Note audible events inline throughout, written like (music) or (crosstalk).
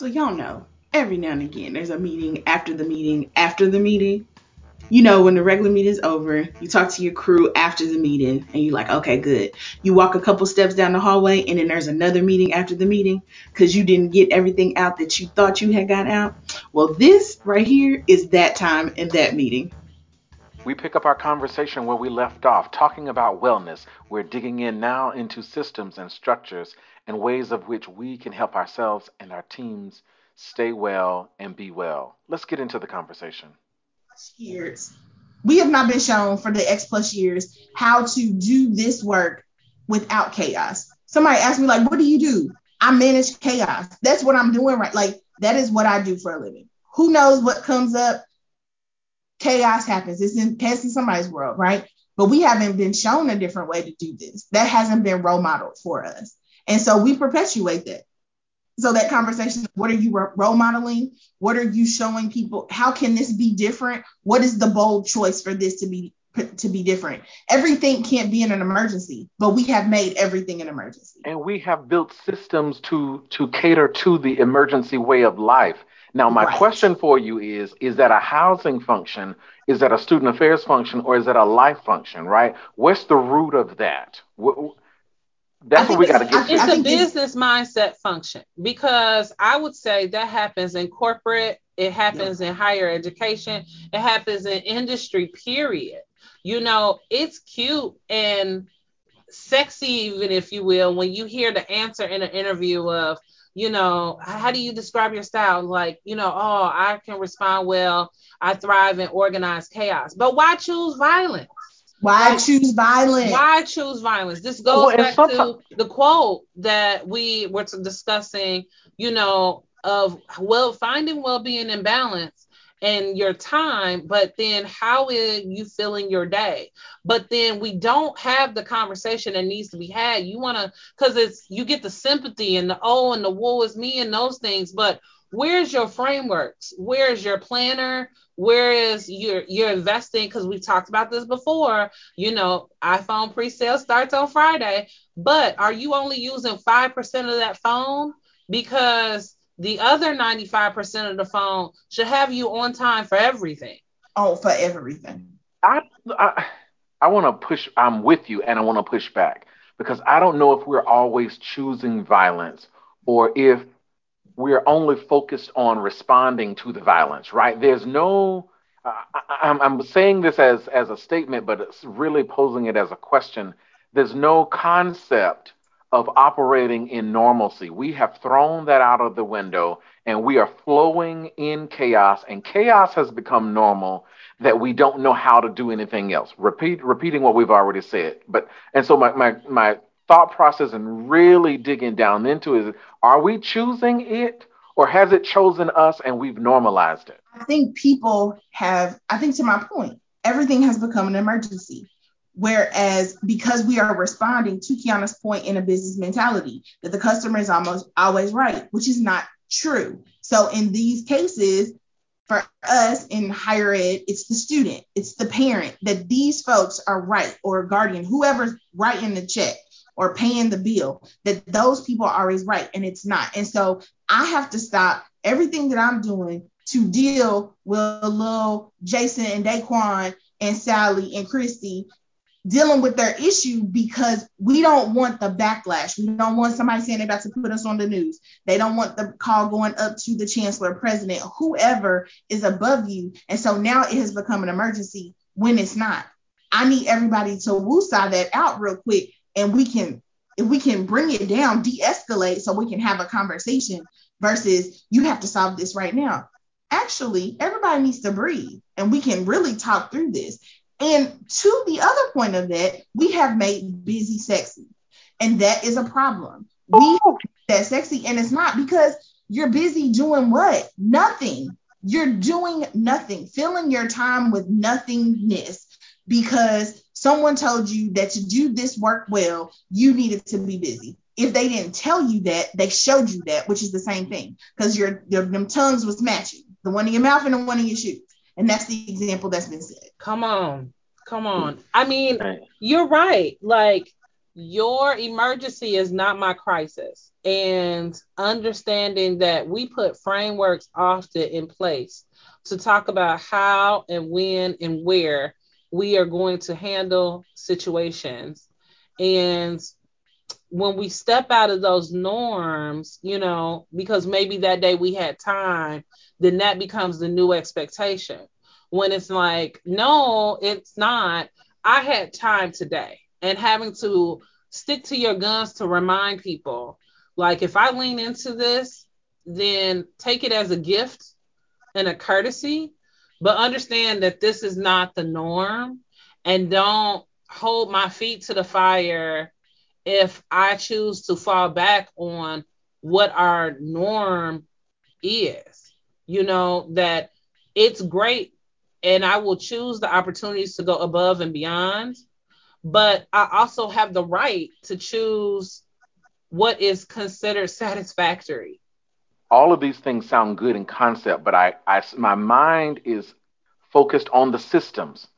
So y'all know, every now and again, there's a meeting after the meeting after the meeting. You know, when the regular meeting is over, you talk to your crew after the meeting, and you're like, okay, good. You walk a couple steps down the hallway, and then there's another meeting after the meeting because you didn't get everything out that you thought you had got out. Well, this right here is that time in that meeting. We pick up our conversation where we left off, talking about wellness. We're digging in now into systems and structures and ways of which we can help ourselves and our teams stay well and be well. Let's get into the conversation years. We have not been shown for the X plus years how to do this work without chaos. Somebody asked me, like, what do you do? I manage chaos. That's what I'm doing right. Like, that is what I do for a living. Who knows what comes up? Chaos happens. It's in somebody's world, right? But we haven't been shown a different way to do this. That hasn't been role modeled for us. And so we perpetuate that. So that conversation, what are you role modeling? What are you showing people? How can this be different? What is the bold choice for this to be to be different? Everything can't be in an emergency, but we have made everything an emergency. And we have built systems to to cater to the emergency way of life. Now, my right. question for you is Is that a housing function? Is that a student affairs function? Or is that a life function, right? What's the root of that? That's what we got to get to. It's a business mindset function because I would say that happens in corporate, it happens yeah. in higher education, it happens in industry, period. You know, it's cute and sexy, even if you will, when you hear the answer in an interview of, you know, how do you describe your style? Like, you know, oh, I can respond well, I thrive in organized chaos. But why choose violence? Why like, choose violence? Why choose violence? This goes well, back to the quote that we were discussing, you know, of well finding well-being and balance and your time, but then how are you filling your day? But then we don't have the conversation that needs to be had. You want to, because it's you get the sympathy and the oh and the woe is me and those things, but where's your frameworks? Where's your planner? Where is you're you're investing because we've talked about this before. You know, iPhone pre-sale starts on Friday, but are you only using five percent of that phone because the other ninety five percent of the phone should have you on time for everything? Oh, for everything. I I, I want to push. I'm with you, and I want to push back because I don't know if we're always choosing violence or if we're only focused on responding to the violence, right? There's no, uh, I, I'm saying this as, as a statement, but it's really posing it as a question. There's no concept of operating in normalcy. We have thrown that out of the window and we are flowing in chaos, and chaos has become normal that we don't know how to do anything else. Repeat, repeating what we've already said. But and so my my my thought process and really digging down into is are we choosing it or has it chosen us and we've normalized it? I think people have, I think to my point, everything has become an emergency. Whereas because we are responding to Kiana's point in a business mentality that the customer is almost always right, which is not true. So in these cases, for us in higher ed, it's the student, it's the parent that these folks are right or guardian, whoever's writing the check or paying the bill, that those people are always right and it's not. And so I have to stop everything that I'm doing to deal with little Jason and Daquan and Sally and Christy dealing with their issue because we don't want the backlash. We don't want somebody saying they're about to put us on the news. They don't want the call going up to the chancellor, president, whoever is above you. And so now it has become an emergency when it's not. I need everybody to woosah that out real quick and we can if we can bring it down, de-escalate so we can have a conversation versus you have to solve this right now. Actually, everybody needs to breathe and we can really talk through this. And to the other point of that, we have made busy sexy. And that is a problem. We that sexy and it's not because you're busy doing what? Nothing. You're doing nothing, filling your time with nothingness because someone told you that to do this work well, you needed to be busy. If they didn't tell you that, they showed you that, which is the same thing because your, your them tongues was matching, the one in your mouth and the one in your shoes. And that's the example that's been said. Come on. Come on. I mean, you're right. Like your emergency is not my crisis. And understanding that we put frameworks often in place to talk about how and when and where we are going to handle situations. And when we step out of those norms, you know, because maybe that day we had time, then that becomes the new expectation. When it's like, no, it's not. I had time today and having to stick to your guns to remind people like if I lean into this, then take it as a gift and a courtesy, but understand that this is not the norm and don't hold my feet to the fire if I choose to fall back on what our norm is. You know, that it's great and I will choose the opportunities to go above and beyond but I also have the right to choose what is considered satisfactory. All of these things sound good in concept, but I, I my mind is focused on the systems.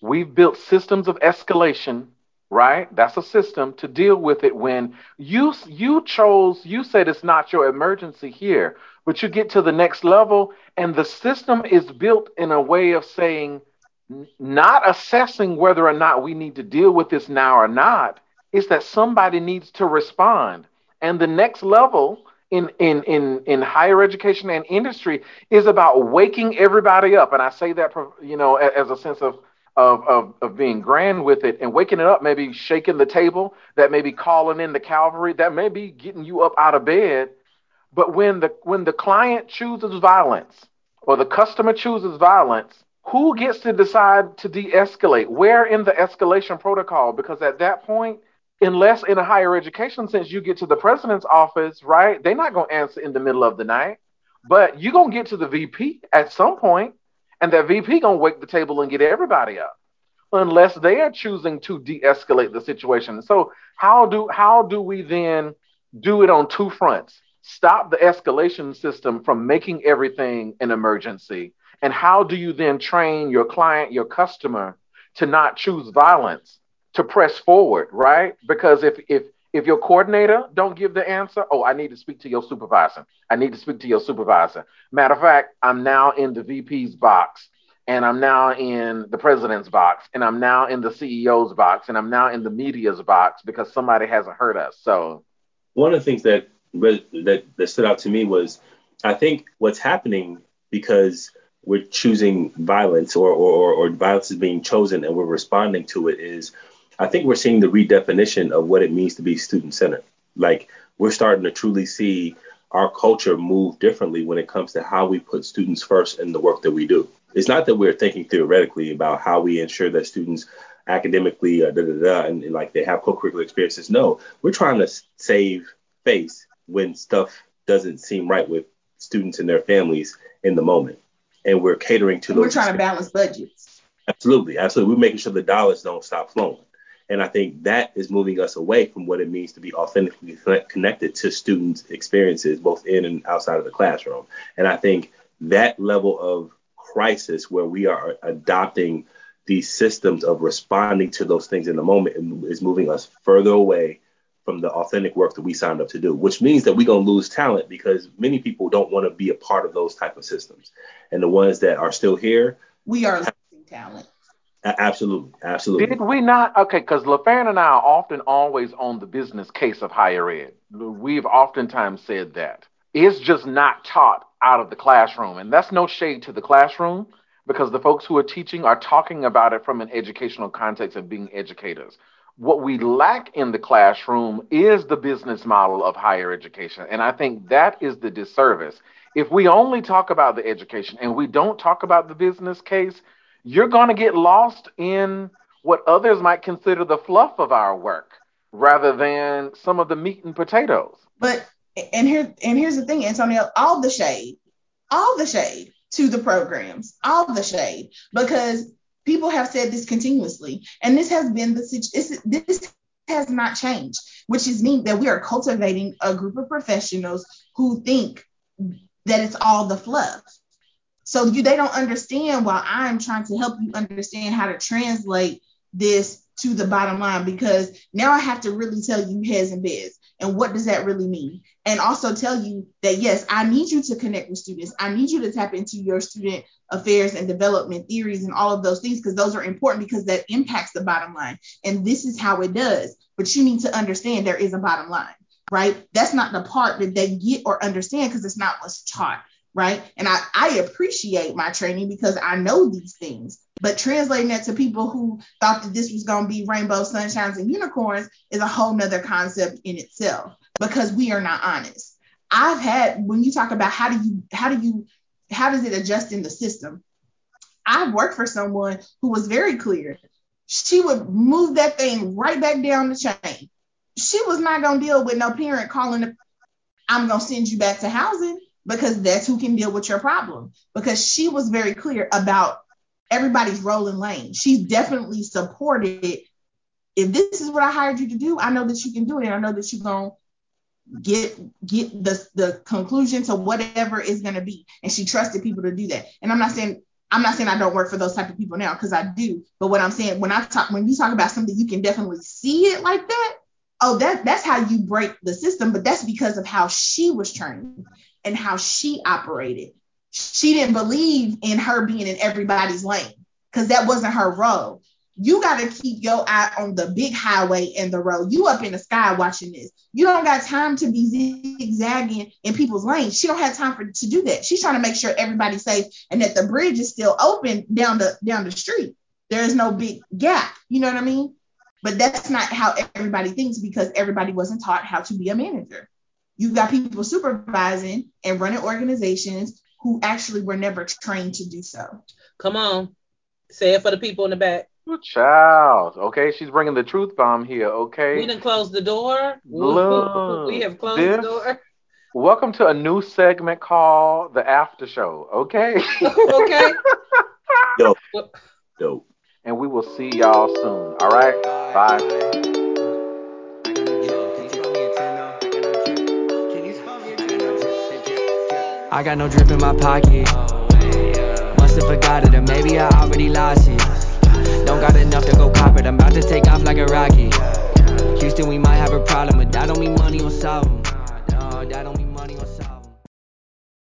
We've built systems of escalation, right? That's a system to deal with it when you you chose you said it's not your emergency here, but you get to the next level and the system is built in a way of saying not assessing whether or not we need to deal with this now or not. Is that somebody needs to respond. And the next level in in in in higher education and industry is about waking everybody up. And i say that you know as a sense of of, of, of being grand with it and waking it up, maybe shaking the table, that may be calling in the cavalry, that may be getting you up out of bed. But when the when the client chooses violence or the customer chooses violence, who gets to decide to de-escalate? Where in the escalation protocol? Because at that point unless in a higher education sense you get to the president's office right? They're not going to answer in the middle of the night but you're going to get to the vp at some point and that vp to wake the table and get everybody up unless they are choosing to de-escalate the situation. So how do how do we then do it on two fronts? Stop the escalation system from making everything an emergency. And how do you then train your client, your customer to not choose violence, to press forward, right? Because if if if your coordinator don't give the answer, oh, I need to speak to your supervisor. I need to speak to your supervisor. Matter of fact, I'm now in the VP's box and I'm now in the president's box and I'm now in the CEO's box and I'm now in the media's box because somebody hasn't heard us. So one of the things that that, that stood out to me was I think what's happening because we're choosing violence or, or, or violence is being chosen and we're responding to it is I think we're seeing the redefinition of what it means to be student centered. Like we're starting to truly see our culture move differently when it comes to how we put students first in the work that we do. It's not that we're thinking theoretically about how we ensure that students academically uh, da, da, da, and, and like they have co-curricular experiences. No, we're trying to save face when stuff doesn't seem right with students and their families in the moment and we're catering to and those. We're trying to balance budgets. Absolutely, absolutely. We're making sure the dollars don't stop flowing. And I think that is moving us away from what it means to be authentically connected to students' experiences, both in and outside of the classroom. And I think that level of crisis where we are adopting these systems of responding to those things in the moment is moving us further away from the authentic work that we signed up to do, which means that we're going to lose talent because many people don't want to be a part of those type of systems. And the ones that are still here, we are losing talent. Absolutely, absolutely. Did we not? Okay, because LaFern and I are often always on the business case of higher ed. We've oftentimes said that it's just not taught out of the classroom, and that's no shade to the classroom because the folks who are teaching are talking about it from an educational context of being educators what we lack in the classroom is the business model of higher education. And I think that is the disservice. If we only talk about the education and we don't talk about the business case, you're going to get lost in what others might consider the fluff of our work rather than some of the meat and potatoes. But and here and here's the thing, Antonio, all the shade, all the shade to the programs, all the shade, because People have said this continuously, and this has been the this has not changed, which is mean that we are cultivating a group of professionals who think that it's all the fluff. So you they don't understand while I'm trying to help you understand how to translate this to the bottom line because now I have to really tell you heads and beds and what does that really mean? And also tell you that yes, I need you to connect with students. I need you to tap into your student affairs and development theories and all of those things because those are important because that impacts the bottom line. And this is how it does. But you need to understand there is a bottom line, right? That's not the part that they get or understand because it's not what's taught right? And I, I appreciate my training because I know these things. But translating that to people who thought that this was going to be rainbow sunshines and unicorns is a whole nother concept in itself because we are not honest. I've had when you talk about how do you how do you how does it adjust in the system? I've worked for someone who was very clear. She would move that thing right back down the chain. She was not gonna deal with no parent calling. I'm gonna send you back to housing because that's who can deal with your problem. Because she was very clear about everybody's role in lane. She definitely supported if this is what I hired you to do, I know that you can do it. And I know that you're gonna get get the the conclusion to whatever is gonna be. And she trusted people to do that. And I'm not saying I'm not saying I don't work for those type of people now because I do. But what I'm saying when I talk when you talk about something you can definitely see it like that. Oh, that that's how you break the system. But that's because of how she was trained and how she operated. She didn't believe in her being in everybody's lane because that wasn't her role. You got to keep your eye on the big highway and the road. You up in the sky watching this. You don't got time to be zigzagging in people's lanes. She don't have time for to do that. She's trying to make sure everybody's safe and that the bridge is still open down the down the street. There is no big gap. You know what I mean? But that's not how everybody thinks because everybody wasn't taught how to be a manager. You got people supervising and running organizations who actually were never trained to do so. Come on. Say it for the people in the back. Child. Okay, she's bringing the truth bomb here. Okay. We didn't close the door. Look, we have closed this, the door. Welcome to a new segment called the After Show. Okay. (laughs) okay. Dope. Dope. And we will see y'all soon. All right. Bye. I got no drip in my pocket. Must have forgot it, or maybe I already lost it. Don't got enough to go cop it. I'm about to take off like a rocket. Houston, we might have a problem, but that don't mean money will solve them.